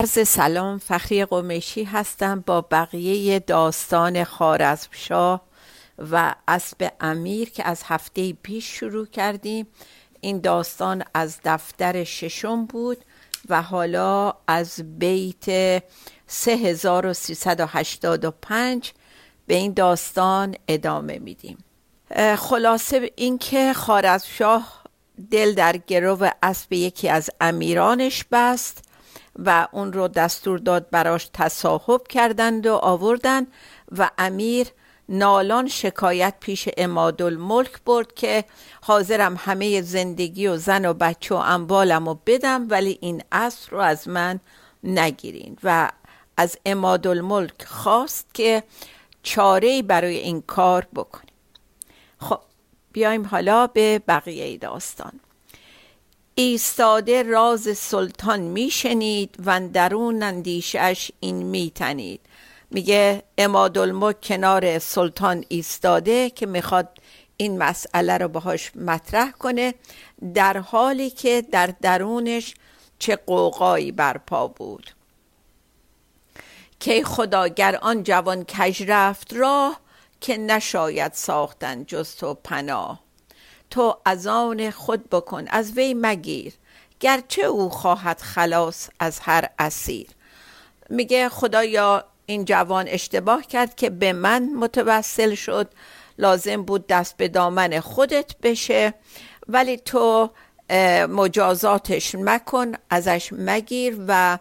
عرض سلام فخری قمیشی هستم با بقیه داستان خارزمشاه و اسب امیر که از هفته پیش شروع کردیم. این داستان از دفتر ششم بود و حالا از بیت 3385 به این داستان ادامه میدیم. خلاصه اینکه خارزمشاه دل در گرو اسب یکی از امیرانش بست. و اون رو دستور داد براش تصاحب کردند و آوردن و امیر نالان شکایت پیش امادالملک برد که حاضرم همه زندگی و زن و بچه و اموالم رو بدم ولی این اسب رو از من نگیرین. و از امادالملک خواست که چاره برای این کار بکنیم. خب بیایم حالا به بقیه داستان. ایستاده راز سلطان میشنید و درون اندیشش این میتنید. میگه امادالملک کنار سلطان ایستاده که می‌خواد این مسئله رو باهاش مطرح کنه در حالی که در درونش چه قوقایی برپا بود. که خداگر آن جوان کج رفت راه که نشاید ساختن جز تو پناه. تو از آن خود بکن از وی مگیر گرچه او خواهد خلاص از هر اسیر. میگه خدایا این جوان اشتباه کرد که به من متوسل شد. لازم بود دست به دامن خودت بشه. ولی تو مجازاتش مکن ازش مگیر و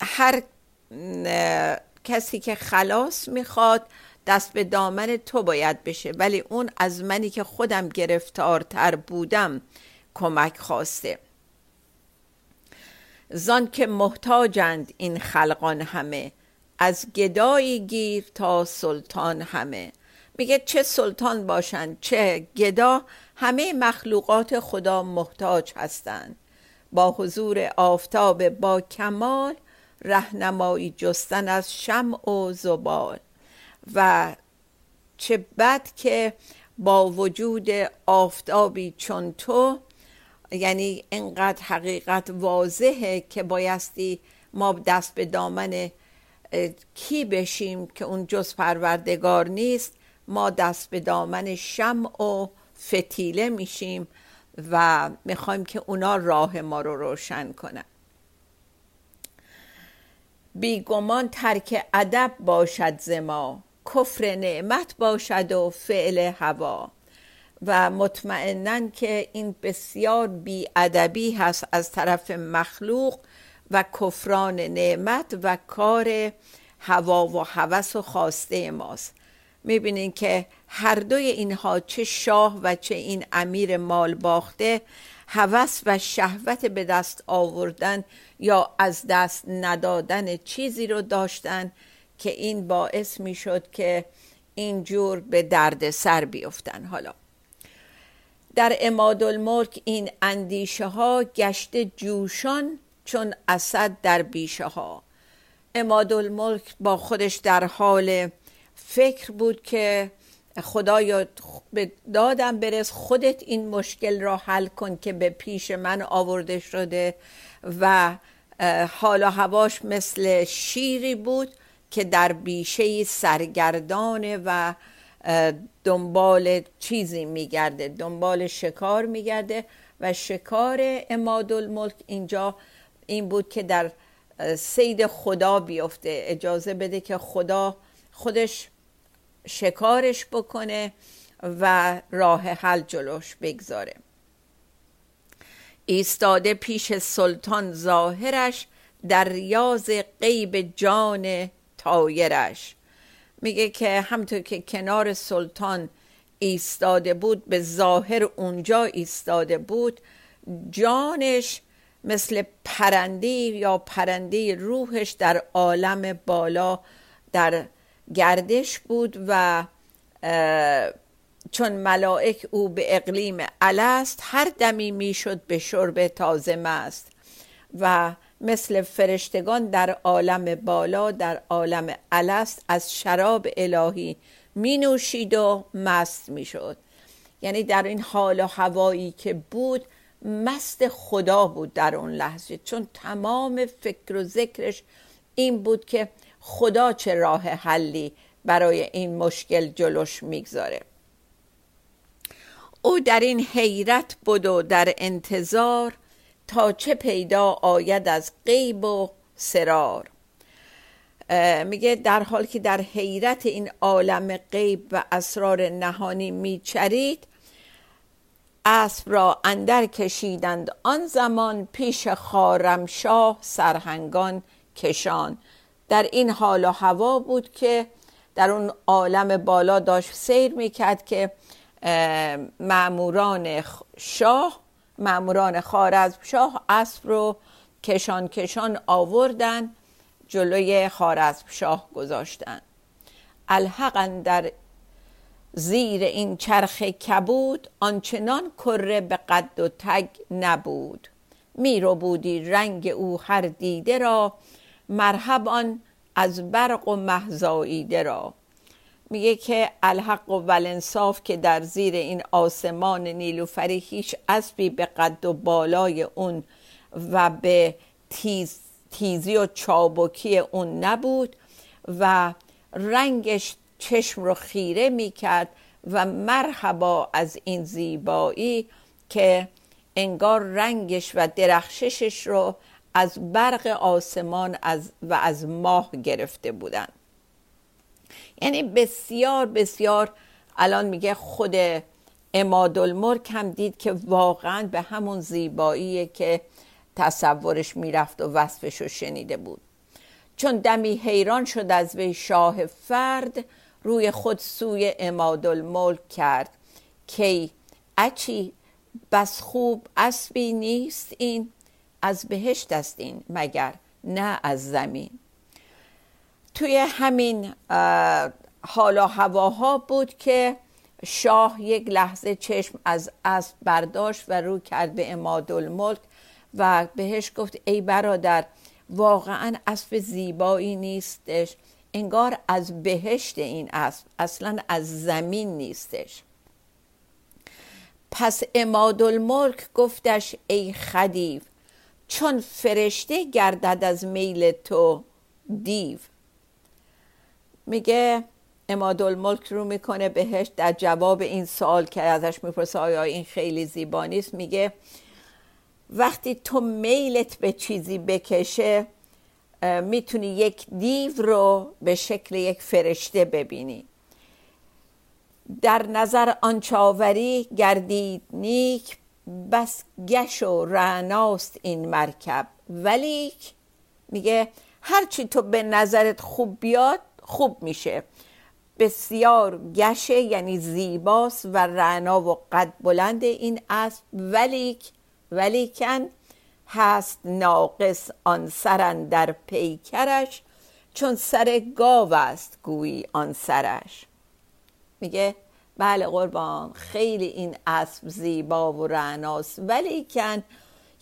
هر کسی که خلاص می‌خواد دست به دامن تو باید بشه. ولی اون از منی که خودم گرفتارتر بودم کمک خواسته. زان که محتاجند این خلقان همه. از گدایی گیر تا سلطان همه. میگه چه سلطان باشند چه گدا همه مخلوقات خدا محتاج هستند. با حضور آفتاب با کمال رهنمایی جستن از شمع و زبال. و چه بد که با وجود آفتابی چون تو یعنی اینقدر حقیقت واضحه که بایستی ما دست به دامن کی بشیم که اون جز پروردگار نیست ما دست به دامن شمع و فتیله میشیم و می‌خوایم که اونا راه ما رو روشن کنن. بیگمان ترک ادب باشد زما کفر نعمت باشد و فعل هوا. و مطمئنا که این بسیار بیادبی هست از طرف مخلوق و کفران نعمت و کار هوا و هوس و خواسته ماست. می‌بینین که هر دوی اینها چه شاه و چه این امیر مال باخته هوس و شهوت به دست آوردن یا از دست ندادن چیزی رو داشتن که این باعث می شد که اینجور به درد سر بیفتن. حالا در امادالملک این اندیشه ها گشت جوشان چون اسد در بیشه ها امادالملک با خودش در حال فکر بود که خدایا به دادم برس خودت این مشکل را حل کن که به پیش من آورده شده و حالا هواش مثل شیری بود. که در بیشه سرگردانه و دنبال چیزی میگرده دنبال شکار میگرده و شکار امادالملک اینجا این بود که در سید خدا بیفته. اجازه بده که خدا خودش شکارش بکنه و راه حل جلوش بگذاره. ایستاده پیش سلطان ظاهرش در ریاض غیب جان تایرش میگه که همطور که کنار سلطان ایستاده بود به ظاهر اونجا ایستاده بود جانش مثل پرنده یا پرنده روحش در عالم بالا در گردش بود و چون ملائک او به اقلیم الست هر دمی می‌شد به شرب تازه مست و مثل فرشتگان در عالم بالا در عالم الست از شراب الهی می نوشید و مست می شد یعنی در این حال و هوایی که بود مست خدا بود در اون لحظه. چون تمام فکر و ذکرش این بود که خدا چه راه حلی برای این مشکل جلوش می‌گذاره. او در این حیرت بود و در انتظار تا چه پیدا آید از غیب و سرار. میگه در حال که در حیرت این عالم غیب و اسرار نهانی میچرید اسب را اندر کشیدند آن زمان پیش خارمشاه سرهنگان کشان. در این حال و هوا بود که در اون عالم بالا داشت سیر می‌کرد که معموران شاه معموران خارزم شاه اسب رو کشان کشان آوردن جلوی خارزم شاه گذاشتن. الحق در زیر این چرخ کبود آنچنان کره به قد و تگ نبود. میرو بودی رنگ او هر دیده را مرحبان از برق و محزاییده را. میگه که الحق و ولنصاف که در زیر این آسمان نیلوفری هیچ اسبی به قد و بالای اون و به تیز، تیزی و چابکی اون نبود و رنگش چشم رو خیره می‌کرد و مرحبا از این زیبایی که انگار رنگش و درخششش رو از برق آسمان از و از ماه گرفته بودن. یعنی بسیار بسیار الان میگه خود امادالملک هم دید که واقعا به همون زیبایی که تصورش می‌رفت و وصفش رو شنیده بود. چون دمی حیران شد از وی شاه فرد روی خود سوی امادالملک کرد. کی؟ اچی بس خوب اسبی نیست این از بهشت است این مگر نه از زمین. توی همین حالا هواها بود که شاه یک لحظه چشم از اسب برداشت و رو کرد به امادالملک و بهش گفت ای برادر واقعا اسب زیبایی نیستش انگار از بهشت این اسب اصلا از زمین نیستش. پس امادالملک گفتش ای خدیو چون فرشته گردد از میل تو دیو میگه امادالملک رو می‌کنه بهش در جواب این سوال که ازش می‌پرسه آیا این خیلی زیبا نیست میگه وقتی تو میلت به چیزی بکشه می‌تونی یک دیو رو به شکل یک فرشته ببینی. در نظر آنچاوری گردید نیک بس گش و رعناست این مرکب. ولیک میگه هرچی تو به نظرت خوب بیاد خوب میشه. بسیار گشه یعنی زیباست و رعنا و قد بلند این اسب. ولیک ولیکن هست ناقص آن سرن در پیکرش چون سر گاو است گویی آن سرش. میگه بله قربان خیلی این اسب زیبا و رعناست. ولیکن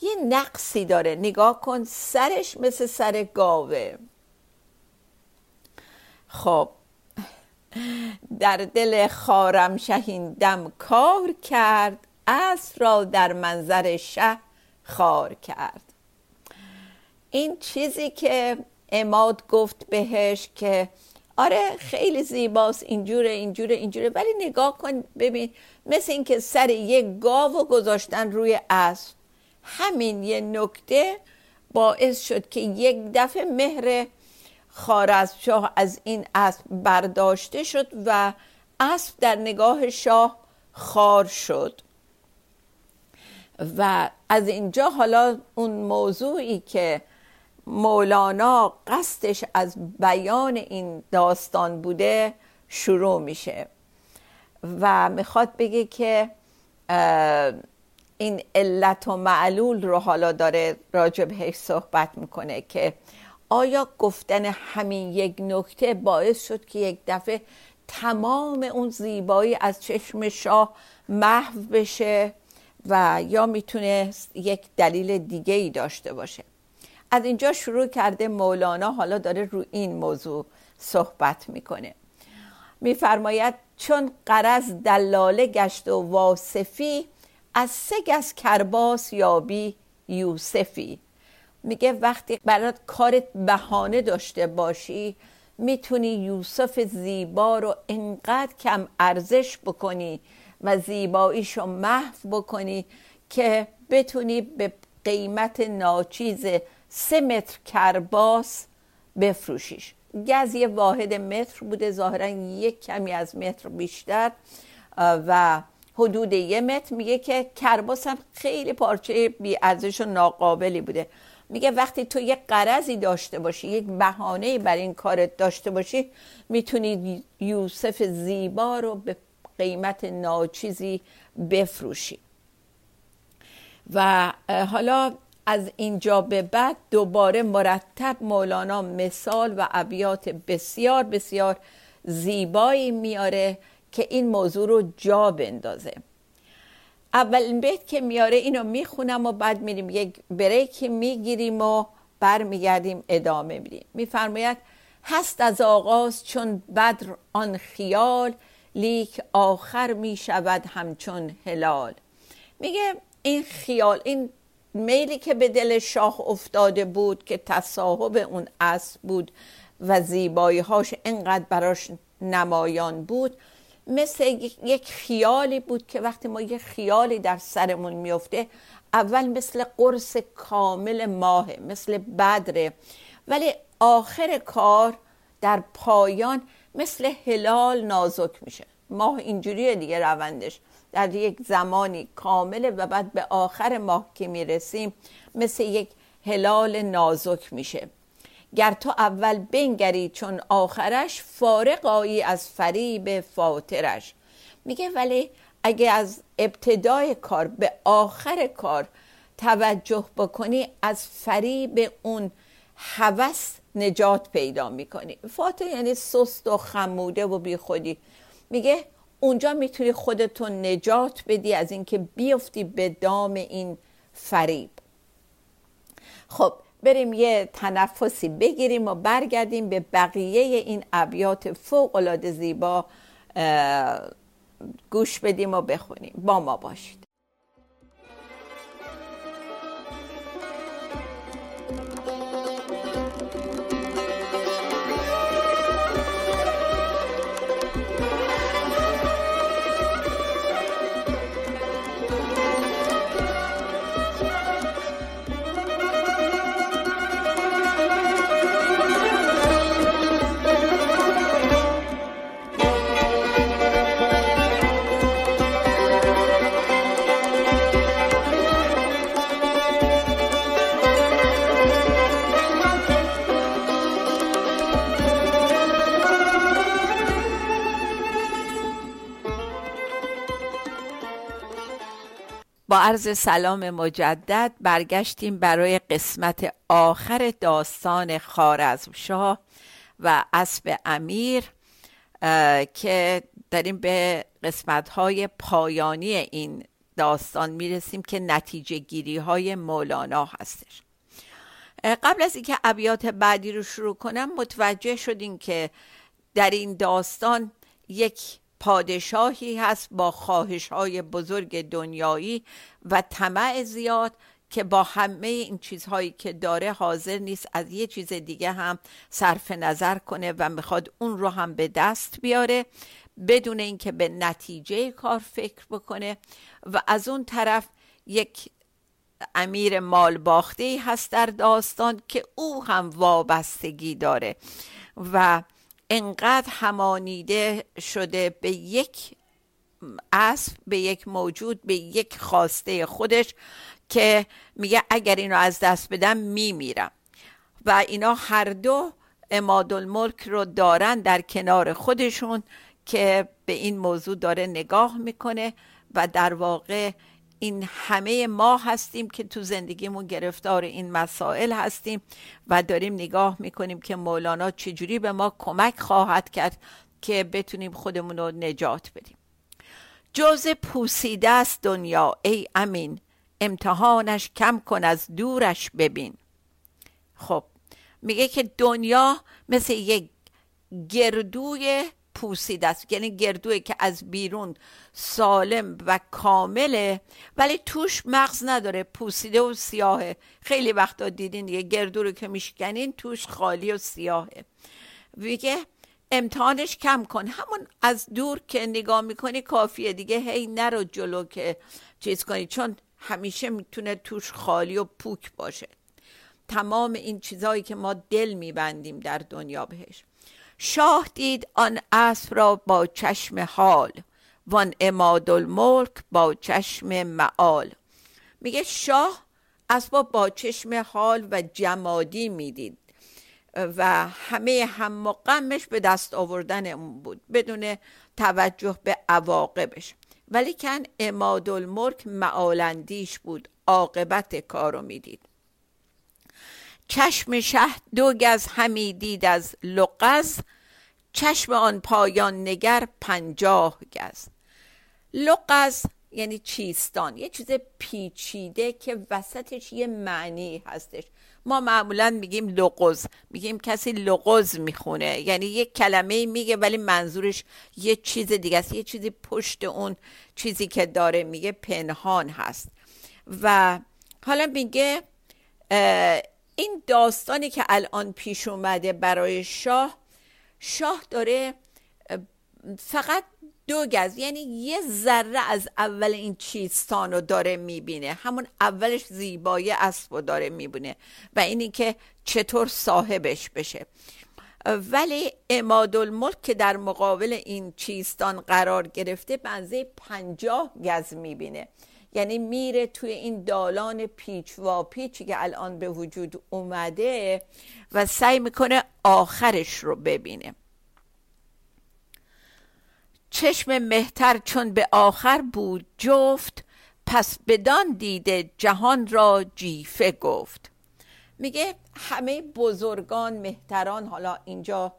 یه نقصی داره. نگاه کن سرش مثل سر گاوه. خب در دل خارم شهین دم کار کرد اسب را در منظر شه خار کرد. این چیزی که اماد گفت بهش که آره خیلی زیباست اینجوره اینجوره اینجوره ولی نگاه کن ببین مثل اینکه سر یک گاو گذاشتن روی اسب همین یه نکته باعث شد که یک دفعه مهر خارزمشاه از این اسب برداشته شد و اسب در نگاه شاه خار شد. و از اینجا حالا اون موضوعی که مولانا قصدش از بیان این داستان بوده شروع میشه. و می‌خواد بگه که این علت و معلول رو حالا داره راجع صحبت می‌کنه که آیا گفتن همین یک نکته باعث شد که یک دفعه تمام اون زیبایی از چشم شاه محو بشه و یا می‌تونه یک دلیل دیگه ای داشته باشه؟ از اینجا شروع کرده مولانا حالا داره رو این موضوع صحبت می‌کنه. میفرماید چون قرض دلاله گشت و واصفی از سه گز کرباس یابی یوسفی. میگه وقتی برات کارت بهانه داشته باشی می‌تونی یوسف زیبا رو انقدر کم ارزش بکنی و زیباییشو محو بکنی که بتونی به قیمت ناچیز سه متر کرباس بفروشیش. گز یه واحد متر بوده ظاهرا یک کمی از متر بیشتر و حدود یه متر. میگه که کرباس هم خیلی پارچه بی ارزش و ناقابلی بوده. میگه وقتی تو یک قرضی داشته باشی یک بهانه بر این کارت داشته باشی می‌تونی یوسف زیبا رو به قیمت ناچیزی بفروشی. و حالا از اینجا به بعد دوباره مرتب مولانا مثال و ابیات بسیار بسیار زیبایی میاره که این موضوع رو جا بندازه. اولین بیت که میاره اینو می‌خونم و بعد میریم یک بریکی می‌گیریم و برمیگردیم ادامه میدیم. میفرماید هست از آغاز چون بدر آن خیال لیک آخر می‌شود همچون هلال. میگه این خیال این میلی که به دل شاه افتاده بود که تصاحب اون اسب بود و زیبایی هاش انقدر براش نمایان بود مثل یک خیالی بود که وقتی ما یک خیالی در سرمون میفته اول مثل قرص کامل ماهه مثل بدره. ولی آخر کار در پایان مثل هلال نازک میشه. ماه اینجوریه دیگه روندش. در یک زمانی کامله و بعد به آخر ماه که می‌رسیم مثل یک هلال نازک میشه. گر تو اول بنگری چون آخرش فارق آیی از فریب فاطرش میگه ولی اگه از ابتدای کار به آخر کار توجه بکنی از فریب اون هوس نجات پیدا می‌کنی. فاطر یعنی سست و خموده و بی خودی میگه اونجا می‌تونی خودتو نجات بدی از اینکه بیفتی به دام این فریب. خب بریم یه تنفسی بگیریم و برگردیم به بقیه این ابیات فوق العاده زیبا گوش بدیم و بخونیم. با ما باشید. عرض سلام مجدد برگشتیم برای قسمت آخر داستان خارزمشاه و اسب امیر که داریم به قسمت های پایانی این داستان می‌رسیم که نتیجه گیری های مولانا هستش. قبل از اینکه ابیات بعدی رو شروع کنم متوجه شدیم که در این داستان یک پادشاهی هست با خواهش های بزرگ دنیایی و طمع زیاد که با همه این چیزهایی که داره حاضر نیست از یه چیز دیگه هم صرف نظر کنه و می‌خواد اون رو هم به دست بیاره بدون اینکه به نتیجه کار فکر بکنه و از اون طرف یک امیر مال باخته هست در داستان که او هم وابستگی داره و انقدر همانیده شده به یک اسب به یک موجود به یک خواسته خودش که میگه اگر اینو از دست بدم میمیرم. و اینا هر دو اماد الملک رو دارن در کنار خودشون که به این موضوع داره نگاه می‌کنه و در واقع این همه ما هستیم که تو زندگیمون گرفتار این مسائل هستیم و داریم نگاه می‌کنیم که مولانا چجوری به ما کمک خواهد کرد که بتونیم خودمون رو نجات بدیم. جز پوسیده است دنیا ای امین امتحانش کم کن از دورش ببین. خب میگه که دنیا مثل یک گردوی پوسیده است یعنی گردوی که از بیرون سالم و کامله ولی توش مغز نداره. پوسیده و سیاهه. خیلی وقتا دیدین یه گردو رو که میشکنین توش خالی و سیاهه. میگه امتحانش کم کن. همون از دور که نگاه می‌کنی کافیه دیگه. هی نرو جلو که چیز کنی. چون همیشه می‌تونه توش خالی و پوک باشه. تمام این چیزهایی که ما دل میبندیم در دنیا بهش. شاه دید آن اسب را با چشم حال وان اماد الملک با چشم معال. میگه شاه اسبا با چشم حال و جمادی می‌دید و همه هم و غمش به دست آوردن اون بود بدون توجه به عواقبش. ولی کن اماد الملک معالندیش بود عاقبت کارو می‌دید. چشم شه دو گز همی دید از لقز چشم آن پایان نگر پنجاه گز. لقز یعنی چیستان؟ یه چیز پیچیده که وسطش یه معنی هستش. ما معمولا میگیم لغز. میگیم کسی لغز می‌خونه. یعنی یه کلمه میگه ولی منظورش یه چیز دیگه است. یه چیزی پشت اون چیزی که داره میگه پنهان هست. و حالا میگه این داستانی که الان پیش اومده برای شاه شاه داره فقط دو گز یعنی یه ذره از اول این چیستان رو داره می‌بینه. همون اولش زیبایی اسب رو داره می‌بینه و اینی که چطور صاحبش بشه. ولی اماد الملک که در مقابل این چیستان قرار گرفته بنزه پنجاه گز می‌بینه. یعنی میره توی این دالان پیچ و پیچی که الان به وجود اومده و سعی می‌کنه آخرش رو ببینه. چشم مهتر چون به آخر بود جفت پس بدان دیده جهان را جیفه گفت. میگه همه بزرگان مهتران حالا اینجا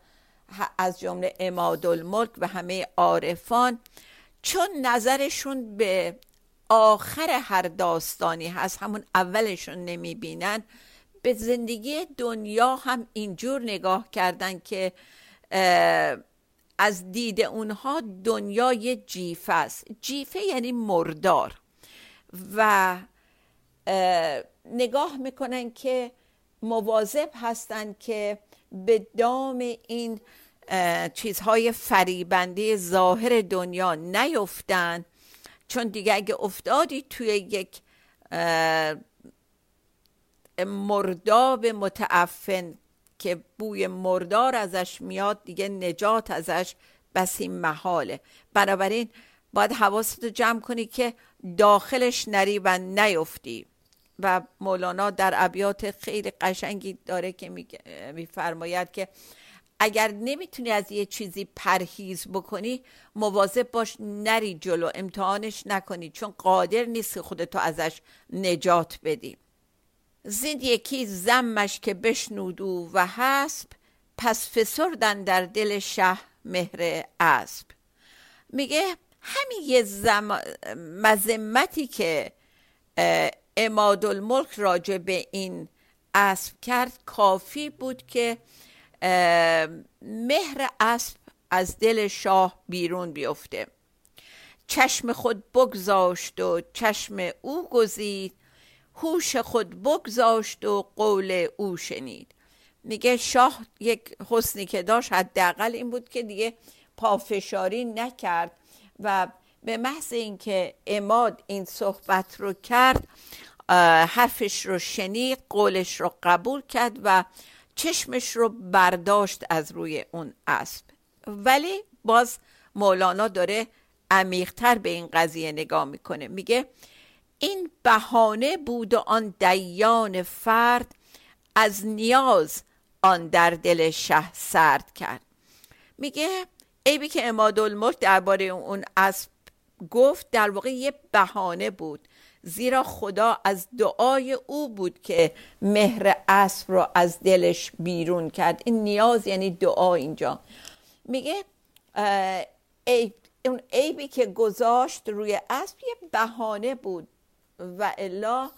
از جمله اماد الملک و همه عارفان چون نظرشون به آخر هر داستانی هست همون اولشون نمی‌بینن. به زندگی دنیا هم اینجور نگاه کردن که از دید اونها دنیا یه جیفه است. جیفه یعنی مردار. و نگاه می‌کنن که مواظب هستن که به دام این چیزهای فریبنده ظاهر دنیا نیفتن. چون دیگه اگه افتادی توی یک مرداب متعفن که بوی مردار ازش میاد دیگه نجات ازش بسی محاله. بنابراین باید حواستو جمع کنی که داخلش نری و نیفتی. و مولانا در ابیات خیلی قشنگی داره که میفرماید که اگر نمی‌تونی از یه چیزی پرهیز بکنی مواظب باش نری جلو امتحانش نکنی چون قادر نیست خودتو ازش نجات بدی. زید یکی زمش که بشنود و حسب پس فسردن در دل شه مهر اسب. میگه همین یه زم... مذمتی که اماد الملک راجع به این اسب کرد کافی بود که مهر اسب از دل شاه بیرون بیفته. چشم خود بگذاشت و چشم او گزید. هوش خود بگذاشت و قول او شنید. میگه شاه یک حسنی که داشت حداقل این بود که دیگه پافشاری نکرد. و به محض اینکه اماد این صحبت رو کرد حرفش رو شنید قولش رو قبول کرد و چشمش رو برداشت از روی اون اسب. ولی باز مولانا داره عمیقتر به این قضیه نگاه می‌کنه. میگه این بهانه بود و آن دیان فرد از نیاز آن در دل شه سرد کرد. میگه عیبی که اماد الملک درباره اون اسب گفت در واقع یه بهانه بود. زیرا خدا از دعای او بود که مهر اسب رو از دلش بیرون کرد. این نیاز یعنی دعا اینجا. میگه عیب اون عیبی که گذاشت روی اسب یه بهانه بود و الا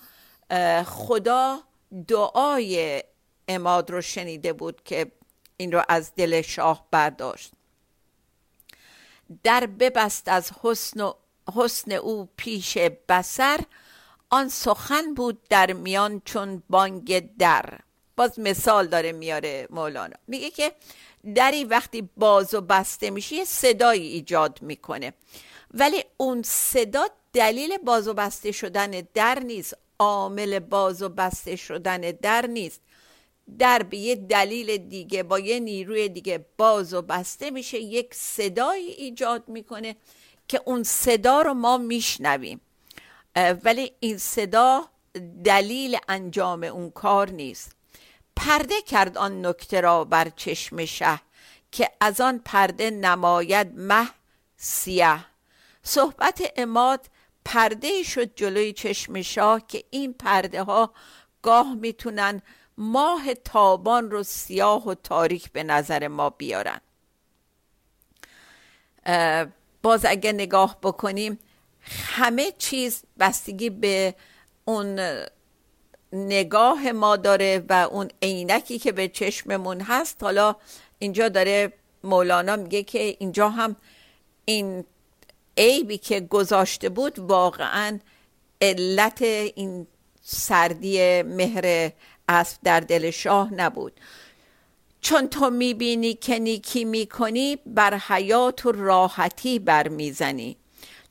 خدا دعای اماد رو شنیده بود که این رو از دل شاه برداشت. در ببست از حسن, حسن او پیش بسر آن سخن بود در میان چون بانگ در. باز مثال داره میاره مولانا. میگه که دری وقتی باز و بسته میشه یه صدایی ایجاد می‌کنه. ولی اون صدا دلیل باز و بسته شدن در نیست. عامل باز و بسته شدن در نیست. در به یه دلیل دیگه با یه نیروی دیگه باز و بسته میشه. یک صدایی ایجاد می‌کنه. که اون صدا رو ما میشنویم. ولی این صدا دلیل انجام اون کار نیست. پرده کرد آن نکته را بر چشم شه که از آن پرده نماید مه سیه. صحبت اماد پرده شد جلوی چشم شاه که این پرده ها گاه می‌تونن ماه تابان رو سیاه و تاریک به نظر ما بیارن. باز اگه نگاه بکنیم همه چیز بستگی به اون نگاه ما داره و اون عینکی که به چشممون هست. حالا اینجا داره مولانا میگه که اینجا هم این عیبی که گذاشته بود واقعا علت این سردی مهر اسب در دل شاه نبود. چون تو می‌بینی که نیکی می‌کنی بر حیات و راحتی برمیزنی.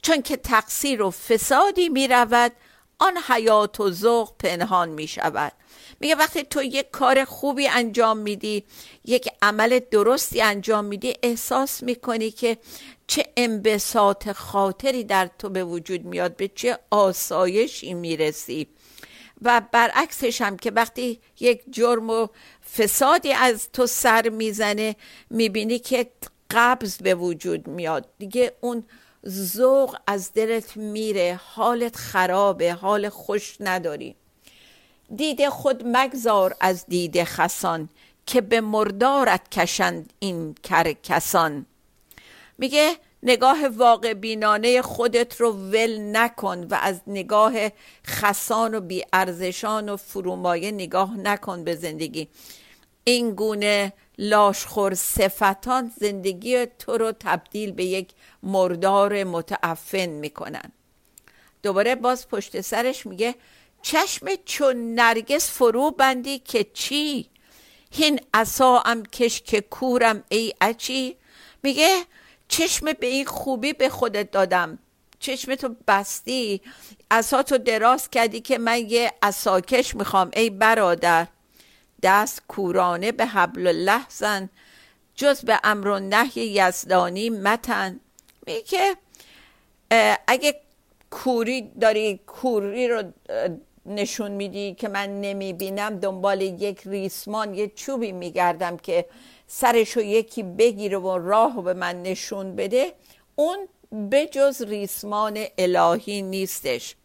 چون که تقصیر و فسادی می‌رود آن حیات و ذوق پنهان می‌شود. میگه وقتی تو یک کار خوبی انجام میدی یک عمل درستی انجام میدی احساس می‌کنی که چه انبساط خاطری در تو به وجود میاد به چه آسایشی می‌رسی. و برعکسش هم که وقتی یک جرم و فسادی از تو سر می‌زنه می‌بینی که قبض به وجود میاد. دیگه اون ذوق از دلت میره حالت خرابه حال خوش نداری. دیده خود مگذار از دیده خسان که به مردارت کشند این کرکسان میگه نگاه واقع بینانه خودت رو ول نکن و از نگاه خسان و بیارزشان و فرومایه نگاه نکن به زندگی. این گونه لاشخور صفتان زندگی تو رو تبدیل به یک مردار متعفن می‌کنن. دوباره باز پشت سرش میگه چشم چون نرگس فرو بندی که چی؟ هین اصا ام کش که کورم ای اچی میگه چشم به این خوبی به خودت دادم. چشم تو بستی تو دراز کردی که من یه اساکش می‌خوام. ای برادر دست کورانه به حبل الله زن. جز به امر و نهی یزدانی متن. میگه اگه کوری داری کوری رو نشون میدی که من نمی‌بینم دنبال یک ریسمان یه چوبی میگردم که سرشو یکی بگیره و راه به من نشون بده اون بجز ریسمان الهی نیستش.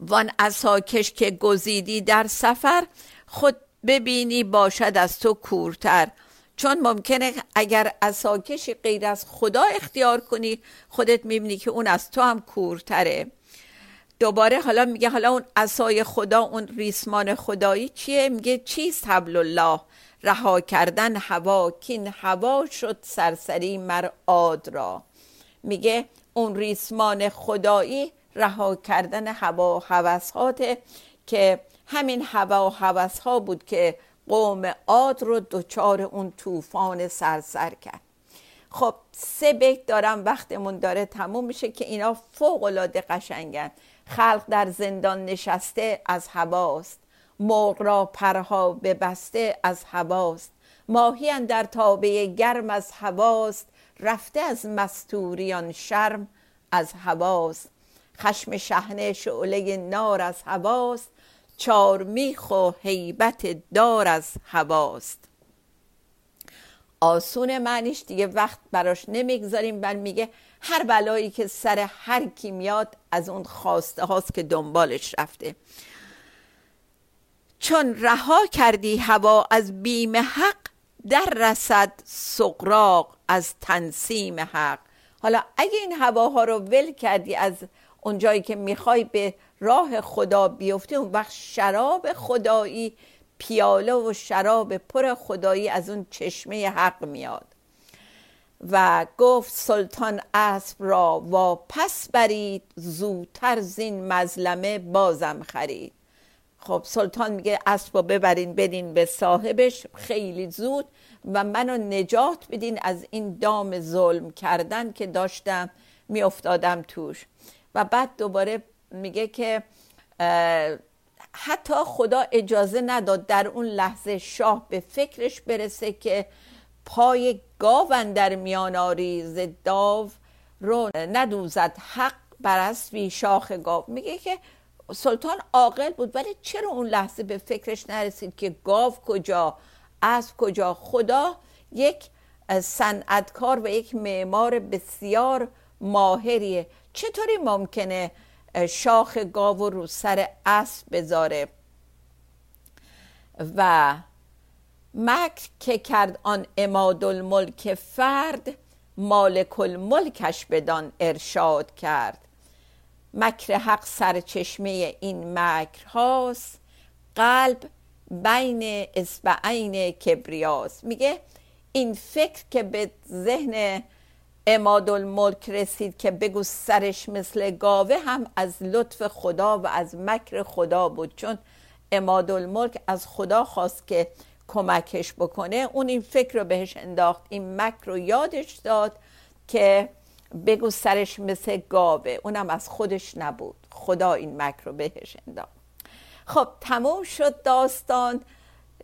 وان اساکش که گزیدی در سفر خود ببینی باشد از تو کورتر. چون ممکنه اگر اساکش غیر از خدا اختیار کنی خودت می‌بینی که اون از تو هم کورتره. دوباره حالا میگه حالا اون اسای خدا اون ریسمان خدایی چیه؟ میگه چیست حبل الله؟ رها کردن هوا کین هوا شد سرسری مر آد را. میگه اون ریسمان خدایی رها کردن هوا و هوسهاته که همین هوا و هوس ها بود که قوم عاد رو دچار اون طوفان سرسر کرد. خب سه بیت دارم وقتمون داره تموم میشه که اینا فوق العاده قشنگن. خلق در زندان نشسته از هواست. مرغ را پرها ببسته از هواست. ماهی در تابه گرم از هواست. رفته از مستوریان شرم از هواست. خشم شهنه شعله نار از هواست. چارمیخ و حیبت دار از هواست. آسون معنیش دیگه وقت براش نمی‌گذاریم بل میگه هر بلایی که سر هر کی میاد از اون خواسته هاست که دنبالش رفته. چون رها کردی هوا از بیم حق در رسد سقراق از تنسیم حق. حالا اگه این هواها رو ول کردی از اونجایی که می‌خوای به راه خدا بیفتی اون وقت شراب خدایی پیاله و شراب پر خدایی از اون چشمه حق میاد. و گفت سلطان اسب را واپس برید زودتر زین مظلمه بازم خرید. خب سلطان میگه اسب رو ببرین بدین به صاحبش. خیلی زود. و منو نجات بدین از این دام ظلم کردن که داشتم میافتادم توش. و بعد دوباره میگه که حتی خدا اجازه نداد در اون لحظه شاه به فکرش برسه که پای گاون در میان آریز داو رو ندوزد. حق بر شاخ گاو. میگه که سلطان عاقل بود ولی چرا اون لحظه به فکرش نرسید که گاو کجا از کجا؟ خدا یک صنعتکار و یک معمار بسیار ماهریه. چطوری ممکنه شاخ گاو رو سر اسب بذاره؟ و مکر که کرد آن اماد الملک فرد مالک الملکش بدان ارشاد کرد. مکر حق سرچشمه این مکر هاست. قلب بین اسبعین کبریاس میگه این فکر که به ذهن اماد الملک رسید که بگو سرش مثل گاوه هم از لطف خدا و از مکر خدا بود. چون اماد الملک از خدا خواست که کمکش بکنه. اون این فکر رو بهش انداخت. این مکر رو یادش داد که بگو سرش مثل گاوه. اونم از خودش نبود. خدا این مکر رو بهش انداخت. خب تموم شد داستان.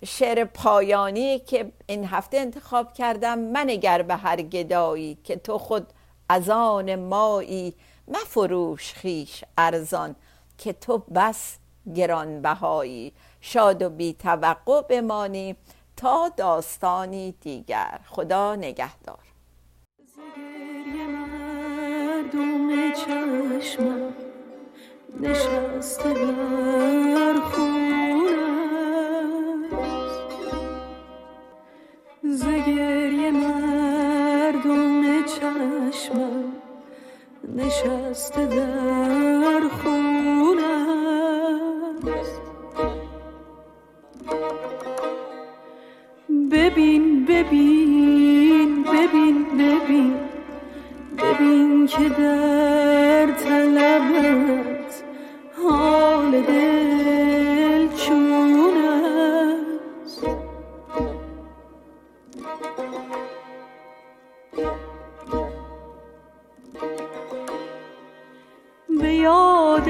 شعر پایانی که این هفته انتخاب کردم. منگر به هر گدایی که تو خود از آن مایی مفروش خیش ارزان که تو بس گرانبهایی. شاد و بی توقع بمانی تا داستانی دیگر. خدا نگهدار. نشسته در زگری مردم چشمم نشسته در خونه ببین ببین ببین ببین. ببین که در طلبت حال دل چون است. به یاد